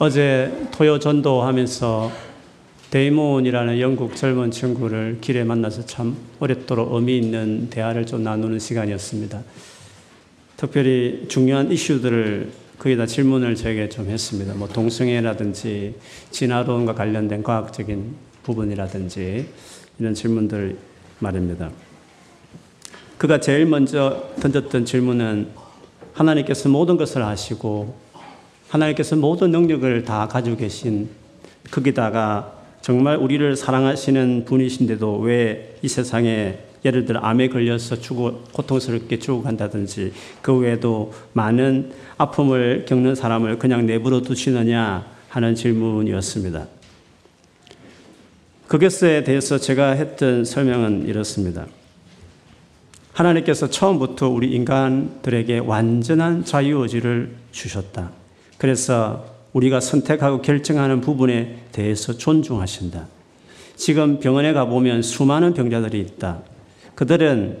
어제 토요 전도하면서 데이몬이라는 영국 젊은 친구를 길에 만나서 참 오랫도록 의미 있는 대화를 좀 나누는 시간이었습니다. 특별히 중요한 이슈들을 거기다 질문을 저에게 좀 했습니다. 뭐 동성애라든지 진화론과 관련된 과학적인 부분이라든지 이런 질문들 말입니다. 그가 제일 먼저 던졌던 질문은 하나님께서 모든 것을 아시고 하나님께서 모든 능력을 다 가지고 계신 거기다가 정말 우리를 사랑하시는 분이신데도 왜 이 세상에 예를 들어 암에 걸려서 죽어 고통스럽게 죽어간다든지 그 외에도 많은 아픔을 겪는 사람을 그냥 내버려 두시느냐 하는 질문이었습니다. 그것에 대해서 제가 했던 설명은 이렇습니다. 하나님께서 처음부터 우리 인간들에게 완전한 자유의지를 주셨다. 그래서 우리가 선택하고 결정하는 부분에 대해서 존중하신다. 지금 병원에 가보면 수많은 병자들이 있다. 그들은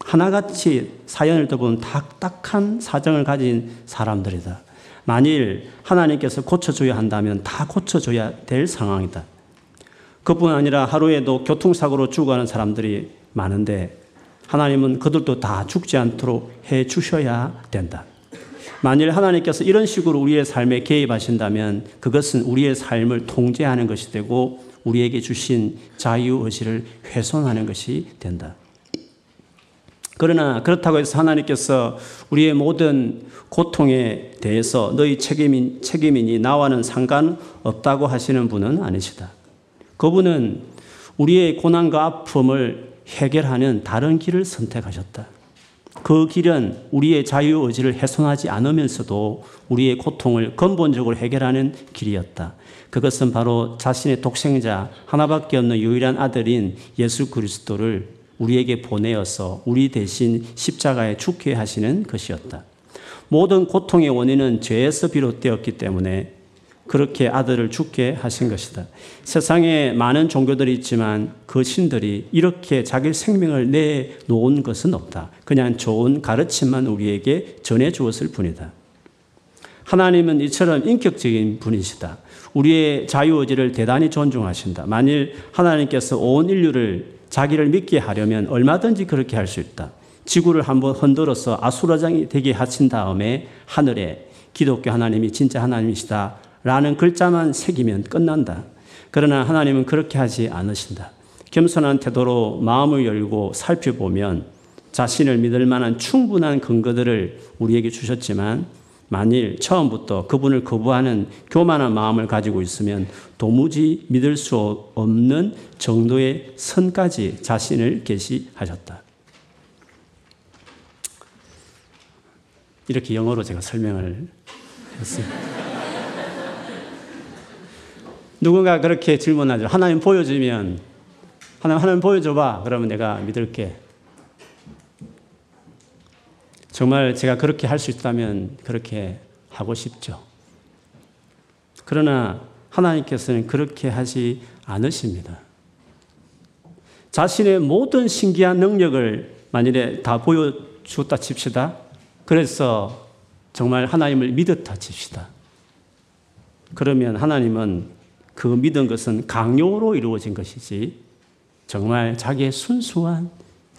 하나같이 사연을 들어보면 딱딱한 사정을 가진 사람들이다. 만일 하나님께서 고쳐줘야 한다면 다 고쳐줘야 될 상황이다. 그뿐 아니라 하루에도 교통사고로 죽어가는 사람들이 많은데 하나님은 그들도 다 죽지 않도록 해 주셔야 된다. 만일 하나님께서 이런 식으로 우리의 삶에 개입하신다면 그것은 우리의 삶을 통제하는 것이 되고 우리에게 주신 자유의지를 훼손하는 것이 된다. 그러나 그렇다고 해서 하나님께서 우리의 모든 고통에 대해서 너희 책임인, 책임이니 나와는 상관없다고 하시는 분은 아니시다. 그분은 우리의 고난과 아픔을 해결하는 다른 길을 선택하셨다. 그 길은 우리의 자유 의지를 훼손하지 않으면서도 우리의 고통을 근본적으로 해결하는 길이었다. 그것은 바로 자신의 독생자 하나밖에 없는 유일한 아들인 예수 그리스도를 우리에게 보내어서 우리 대신 십자가에 죽게 하시는 것이었다. 모든 고통의 원인은 죄에서 비롯되었기 때문에 그렇게 아들을 죽게 하신 것이다. 세상에 많은 종교들이 있지만 그 신들이 이렇게 자기 생명을 내놓은 것은 없다. 그냥 좋은 가르침만 우리에게 전해 주었을 뿐이다. 하나님은 이처럼 인격적인 분이시다. 우리의 자유의지를 대단히 존중하신다. 만일 하나님께서 온 인류를 자기를 믿게 하려면 얼마든지 그렇게 할 수 있다. 지구를 한번 흔들어서 아수라장이 되게 하신 다음에 하늘에 기독교 하나님이 진짜 하나님이시다. 라는 글자만 새기면 끝난다. 그러나 하나님은 그렇게 하지 않으신다. 겸손한 태도로 마음을 열고 살펴보면 자신을 믿을 만한 충분한 근거들을 우리에게 주셨지만 만일 처음부터 그분을 거부하는 교만한 마음을 가지고 있으면 도무지 믿을 수 없는 정도의 선까지 자신을 계시하셨다. 이렇게 영어로 제가 설명을 했습니다. 누군가 그렇게 질문하죠. 하나님 보여주면, 하나님, 하나님 보여줘봐. 그러면 내가 믿을게. 정말 제가 그렇게 할 수 있다면 그렇게 하고 싶죠. 그러나 하나님께서는 그렇게 하지 않으십니다. 자신의 모든 신기한 능력을 만일에 다 보여주었다 칩시다. 그래서 정말 하나님을 믿었다 칩시다. 그러면 하나님은 그 믿은 것은 강요로 이루어진 것이지 정말 자기의 순수한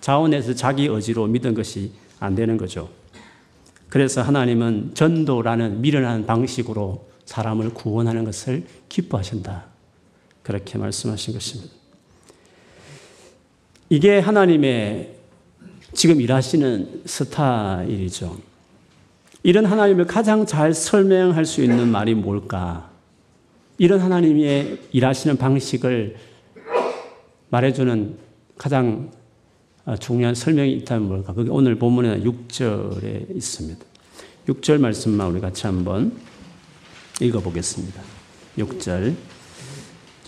자원에서 자기 의지로 믿은 것이 안 되는 거죠. 그래서 하나님은 전도라는 미련한 방식으로 사람을 구원하는 것을 기뻐하신다. 그렇게 말씀하신 것입니다. 이게 하나님의 지금 일하시는 스타일이죠. 이런 하나님을 가장 잘 설명할 수 있는 말이 뭘까? 이런 하나님의 일하시는 방식을 말해주는 가장 중요한 설명이 있다면 뭘까? 그게 오늘 본문에 6절에 있습니다. 6절 말씀만 우리 같이 한번 읽어보겠습니다. 6절.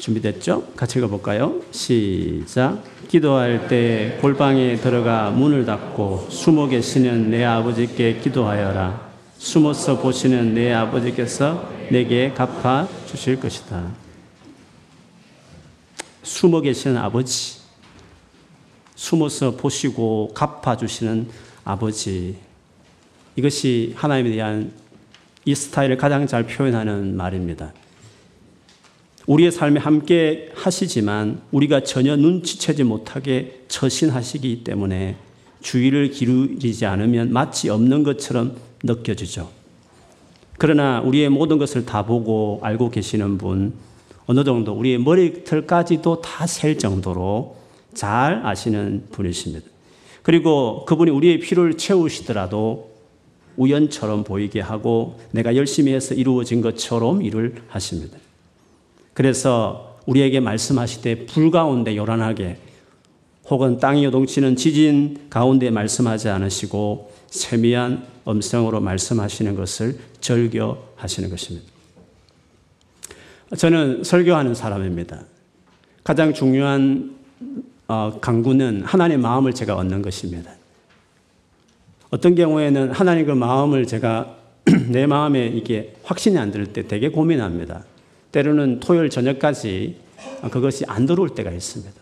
준비됐죠? 같이 읽어볼까요? 시작. 기도할 때 골방에 들어가 문을 닫고 숨어 계시는 내 아버지께 기도하여라. 숨어서 보시는 내 아버지께서 내게 갚아 주실 것이다. 숨어 계시는 아버지, 숨어서 보시고 갚아 주시는 아버지. 이것이 하나님에 대한 이 스타일을 가장 잘 표현하는 말입니다. 우리의 삶에 함께 하시지만 우리가 전혀 눈치채지 못하게 처신하시기 때문에 주의를 기울이지 않으면 마치 없는 것처럼 느껴지죠. 그러나 우리의 모든 것을 다 보고 알고 계시는 분, 어느 정도 우리의 머리털까지도 다 셀 정도로 잘 아시는 분이십니다. 그리고 그분이 우리의 필요를 채우시더라도 우연처럼 보이게 하고 내가 열심히 해서 이루어진 것처럼 일을 하십니다. 그래서 우리에게 말씀하실 때불 가운데 요란하게 혹은 땅이 요동치는 지진 가운데 말씀하지 않으시고 세미한 음성으로 말씀하시는 것을 절교하시는 것입니다. 저는 설교하는 사람입니다. 가장 중요한 어, 강구는 하나님의 마음을 제가 얻는 것입니다. 어떤 경우에는 하나님 그 마음을 제가 내 마음에 이게 확신이 안 들 때 되게 고민합니다. 때로는 토요일 저녁까지 그것이 안 들어올 때가 있습니다.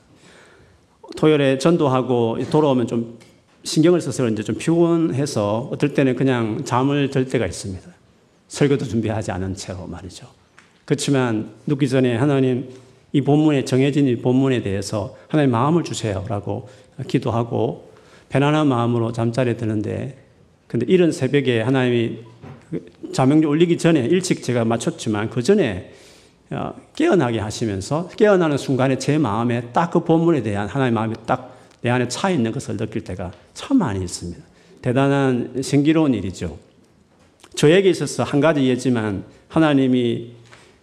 토요일에 전도하고 돌아오면 좀 신경을 써서 이제 좀 피곤해서 어떨 때는 그냥 잠을 들 때가 있습니다. 설교도 준비하지 않은 채로 말이죠. 그렇지만 눕기 전에 하나님 이 본문에 정해진 이 본문에 대해서 하나님 마음을 주세요라고 기도하고 편안한 마음으로 잠자리에 드는데 근데 이런 새벽에 하나님이 자명주 올리기 전에 일찍 제가 맞췄지만 그 전에 어, 깨어나게 하시면서 깨어나는 순간에 제 마음에 딱 그 본문에 대한 하나님의 마음이 딱 내 안에 차 있는 것을 느낄 때가 참 많이 있습니다. 대단한 신기로운 일이죠. 저에게 있어서 한 가지 예지만 하나님이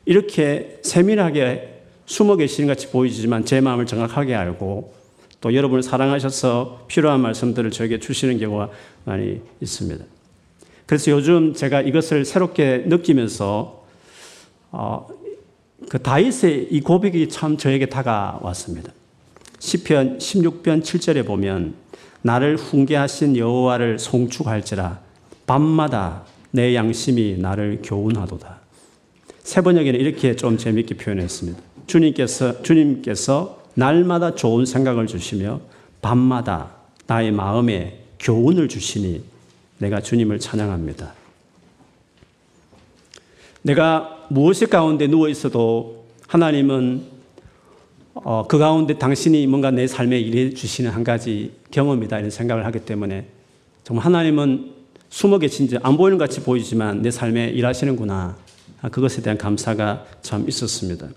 이렇게 세밀하게 숨어 계시는 같이 보이지만 제 마음을 정확하게 알고 또 여러분을 사랑하셔서 필요한 말씀들을 저에게 주시는 경우가 많이 있습니다. 그래서 요즘 제가 이것을 새롭게 느끼면서 어, 그 다윗의 이 고백이 참 저에게 다가왔습니다. 시편 16편 7절에 보면 나를 훈계하신 여호와를 송축할지라 밤마다 내 양심이 나를 교훈하도다. 세 번역에는 이렇게 좀 재밌게 표현했습니다. 주님께서 주님께서 날마다 좋은 생각을 주시며 밤마다 나의 마음에 교훈을 주시니 내가 주님을 찬양합니다. 내가 무엇이 가운데 누워 있어도 하나님은 어, 그 가운데 당신이 뭔가 내 삶에 일해 주시는 한 가지 경험이다 이런 생각을 하기 때문에 정말 하나님은 숨어 계신지 안 보이는 같이 보이지만 내 삶에 일하시는구나 아, 그것에 대한 감사가 참 있었습니다.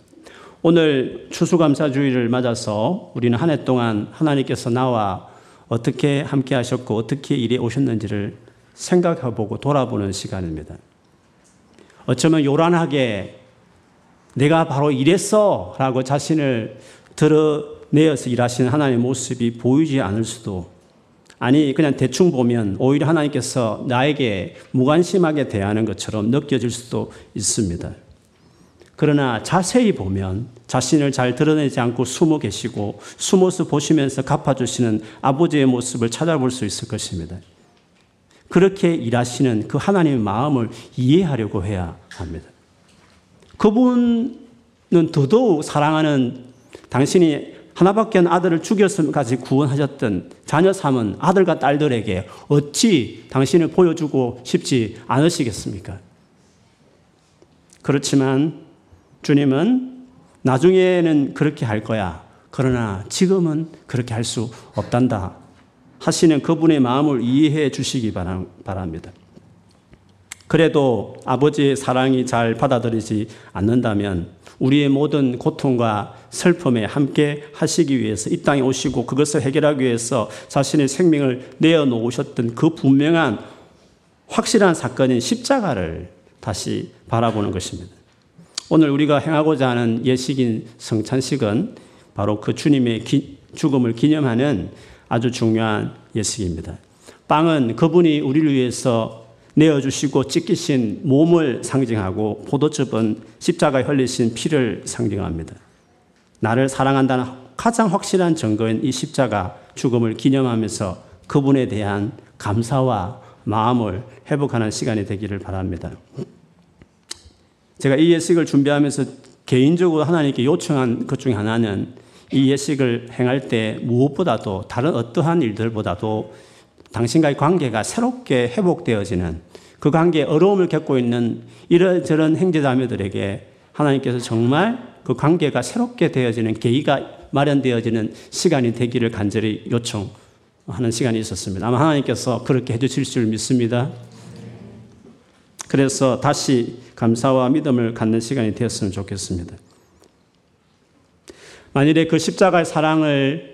오늘 추수감사주의를 맞아서 우리는 한 해 동안 하나님께서 나와 어떻게 함께 하셨고 어떻게 일해 오셨는지를 생각해 보고 돌아보는 시간입니다. 어쩌면 요란하게 내가 바로 이랬어 라고 자신을 드러내어서 일하시는 하나님의 모습이 보이지 않을 수도 아니 그냥 대충 보면 오히려 하나님께서 나에게 무관심하게 대하는 것처럼 느껴질 수도 있습니다. 그러나 자세히 보면 자신을 잘 드러내지 않고 숨어 계시고 숨어서 보시면서 갚아주시는 아버지의 모습을 찾아볼 수 있을 것입니다. 그렇게 일하시는 그 하나님의 마음을 이해하려고 해야 합니다. 그분은 더더욱 사랑하는 당신이 하나밖에 아들을 죽였음까지 구원하셨던 자녀 삼은 아들과 딸들에게 어찌 당신을 보여주고 싶지 않으시겠습니까? 그렇지만 주님은 나중에는 그렇게 할 거야. 그러나 지금은 그렇게 할 수 없단다. 하시는 그분의 마음을 이해해 주시기 바랍니다. 그래도 아버지의 사랑이 잘 받아들이지 않는다면 우리의 모든 고통과 슬픔에 함께 하시기 위해서 이 땅에 오시고 그것을 해결하기 위해서 자신의 생명을 내어놓으셨던 그 분명한 확실한 사건인 십자가를 다시 바라보는 것입니다. 오늘 우리가 행하고자 하는 예식인 성찬식은 바로 그 주님의 기, 죽음을 기념하는 아주 중요한 예식입니다. 빵은 그분이 우리를 위해서 내어주시고 찢기신 몸을 상징하고 포도즙은 십자가에 흘리신 피를 상징합니다. 나를 사랑한다는 가장 확실한 증거인 이 십자가 죽음을 기념하면서 그분에 대한 감사와 마음을 회복하는 시간이 되기를 바랍니다. 제가 이 예식을 준비하면서 개인적으로 하나님께 요청한 것 중에 하나는 이 예식을 행할 때 무엇보다도 다른 어떠한 일들보다도 당신과의 관계가 새롭게 회복되어지는 그 관계에 어려움을 겪고 있는 이런저런 형제자매들에게 하나님께서 정말 그 관계가 새롭게 되어지는 계기가 마련되어지는 시간이 되기를 간절히 요청하는 시간이 있었습니다. 아마 하나님께서 그렇게 해주실 줄 믿습니다. 그래서 다시 감사와 믿음을 갖는 시간이 되었으면 좋겠습니다. 만일에 그 십자가의 사랑을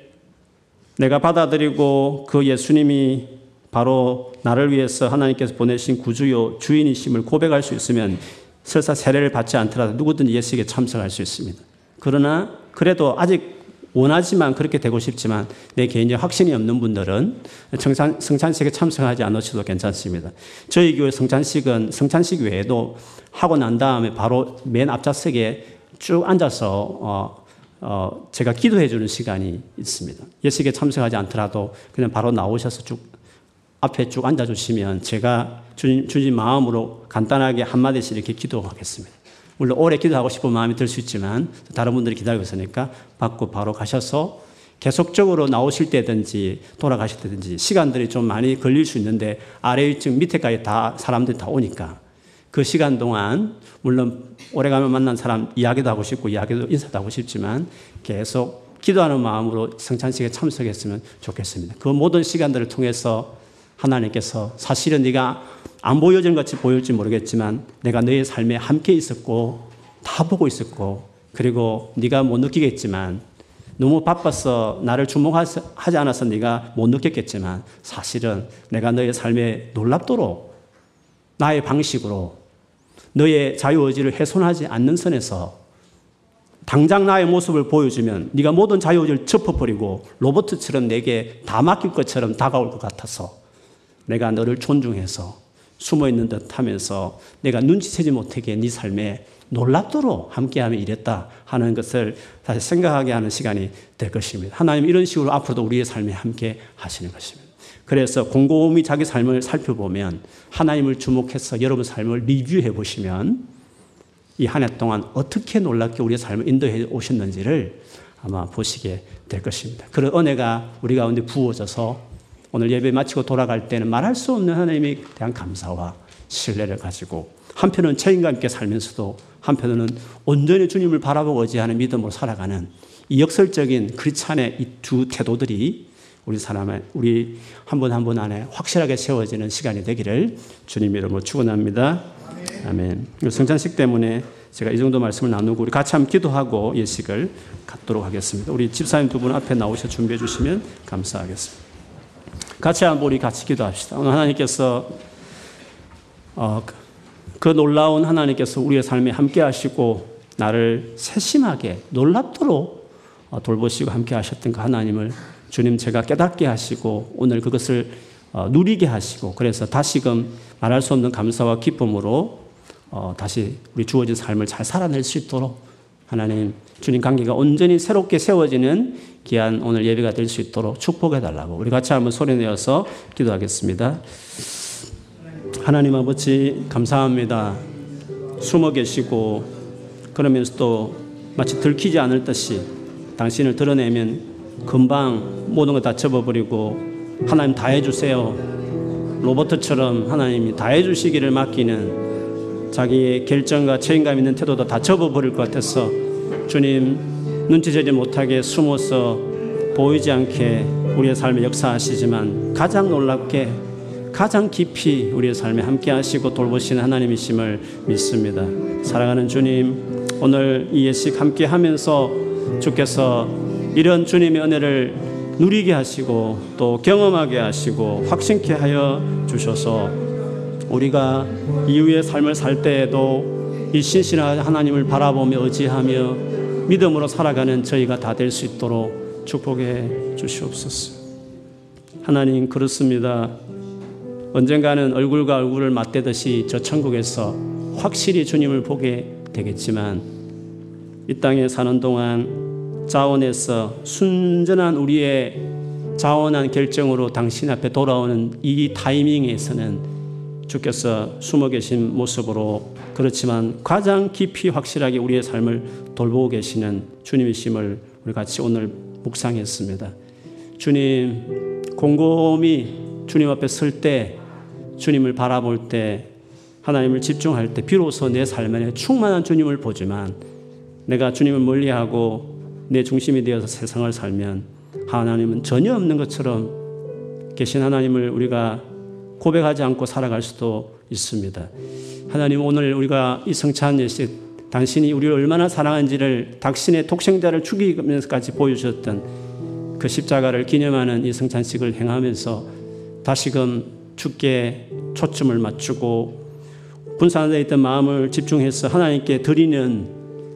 내가 받아들이고 그 예수님이 바로 나를 위해서 하나님께서 보내신 구주요 주인이심을 고백할 수 있으면 설사 세례를 받지 않더라도 누구든지 예식에 참석할 수 있습니다. 그러나 그래도 아직 원하지만 그렇게 되고 싶지만 내 개인적 확신이 없는 분들은 성찬, 성찬식에 참석하지 않으셔도 괜찮습니다. 저희 교회 성찬식은 성찬식 외에도 하고 난 다음에 바로 맨 앞좌석에 쭉 앉아서 어, 어, 제가 기도해 주는 시간이 있습니다. 예식에 참석하지 않더라도 그냥 바로 나오셔서 쭉 앞에 쭉 앉아 주시면 제가 주님, 주님 마음으로 간단하게 한마디씩 이렇게 기도하겠습니다. 물론 오래 기도하고 싶은 마음이 들 수 있지만 다른 분들이 기다리고 있으니까 받고 바로 가셔서 계속적으로 나오실 때든지 돌아가실 때든지 시간들이 좀 많이 걸릴 수 있는데 아래 위층 밑에까지 다 사람들이 다 오니까 그 시간 동안 물론 오래가면 만난 사람 이야기도 하고 싶고 이야기도 인사도 하고 싶지만 계속 기도하는 마음으로 성찬식에 참석했으면 좋겠습니다. 그 모든 시간들을 통해서 하나님께서 사실은 네가 안 보여지는 같이 보일지 모르겠지만 내가 너의 삶에 함께 있었고 다 보고 있었고 그리고 네가 못 느끼겠지만 너무 바빠서 나를 주목하지 않아서 네가 못 느꼈겠지만 사실은 내가 너의 삶에 놀랍도록 나의 방식으로 너의 자유의지를 훼손하지 않는 선에서 당장 나의 모습을 보여주면 네가 모든 자유의지를 접어버리고 로버트처럼 내게 다 맡길 것처럼 다가올 것 같아서 내가 너를 존중해서 숨어 있는 듯 하면서 내가 눈치채지 못하게 네 삶에 놀랍도록 함께하며 이랬다 하는 것을 다시 생각하게 하는 시간이 될 것입니다. 하나님 이런 식으로 앞으로도 우리의 삶에 함께 하시는 것입니다. 그래서 곰곰이 자기 삶을 살펴보면 하나님을 주목해서 여러분 삶을 리뷰해 보시면 이 한 해 동안 어떻게 놀랍게 우리의 삶을 인도해 오셨는지를 아마 보시게 될 것입니다. 그런 은혜가 우리 가운데 부어져서 오늘 예배 마치고 돌아갈 때는 말할 수 없는 하나님에 대한 감사와 신뢰를 가지고 한편은 책임감 있게 살면서도 한편으로는 온전히 주님을 바라보고 의지하는 믿음으로 살아가는 이 역설적인 크리찬의 이 두 태도들이 우리 사람의 우리 한 분 한 분 안에 확실하게 세워지는 시간이 되기를 주님 이름으로 축원합니다. 아멘. 성찬식 때문에 제가 이 정도 말씀을 나누고 우리 같이 한번 기도하고 예식을 갖도록 하겠습니다. 우리 집사님 두 분 앞에 나오셔 준비해 주시면 감사하겠습니다. 같이 한번 우리 같이 기도합시다. 오늘 하나님께서 어, 그, 그 놀라운 하나님께서 우리의 삶에 함께 하시고 나를 세심하게 놀랍도록 어, 돌보시고 함께 하셨던 그 하나님을 주님 제가 깨닫게 하시고 오늘 그것을 어, 누리게 하시고 그래서 다시금 말할 수 없는 감사와 기쁨으로 어, 다시 우리 주어진 삶을 잘 살아낼 수 있도록 하나님 주님 관계가 온전히 새롭게 세워지는 귀한 오늘 예배가 될 수 있도록 축복해 달라고 우리 같이 한번 소리 내어서 기도하겠습니다. 하나님 아버지 감사합니다. 숨어 계시고 그러면서도 마치 들키지 않을 듯이 당신을 드러내면 금방 모든 걸다 접어버리고 하나님 다 해주세요. 로버트처럼 하나님이 다 해주시기를 맡기는 자기의 결정과 책임감 있는 태도도 다 접어버릴 것 같아서 주님 눈치채지 못하게 숨어서 보이지 않게 우리의 삶에 역사하시지만 가장 놀랍게 가장 깊이 우리의 삶에 함께 하시고 돌보시는 하나님이심을 믿습니다. 사랑하는 주님, 오늘 이 예식 함께 하면서 주께서 이런 주님의 은혜를 누리게 하시고 또 경험하게 하시고 확신케 하여 주셔서 우리가 이후의 삶을 살 때에도 이 신실한 하나님을 바라보며 의지하며 믿음으로 살아가는 저희가 다 될 수 있도록 축복해 주시옵소서. 하나님 그렇습니다. 언젠가는 얼굴과 얼굴을 맞대듯이 저 천국에서 확실히 주님을 보게 되겠지만 이 땅에 사는 동안 자원에서 순전한 우리의 자원한 결정으로 당신 앞에 돌아오는 이 타이밍에서는 주께서 숨어 계신 모습으로 그렇지만 가장 깊이 확실하게 우리의 삶을 돌보고 계시는 주님이심을 우리 같이 오늘 묵상했습니다. 주님, 곰곰이 주님 앞에 설 때, 주님을 바라볼 때, 하나님을 집중할 때 비로소 내 삶에 충만한 주님을 보지만 내가 주님을 멀리하고 내 중심이 되어서 세상을 살면 하나님은 전혀 없는 것처럼 계신 하나님을 우리가 고백하지 않고 살아갈 수도 있습니다. 하나님 오늘 우리가 이 성찬 예식 당신이 우리를 얼마나 사랑한지를 당신의 독생자를 죽이면서까지 보여주셨던 그 십자가를 기념하는 이 성찬식을 행하면서 다시금 주께 초점을 맞추고 분산되어 있던 마음을 집중해서 하나님께 드리는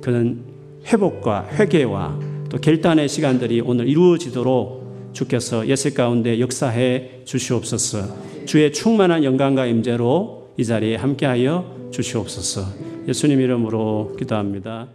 그런 회복과 회개와 또 결단의 시간들이 오늘 이루어지도록 주께서 예수 가운데 역사해 주시옵소서. 주의 충만한 영광과 임재로 이 자리에 함께하여 주시옵소서. 예수님 이름으로 기도합니다.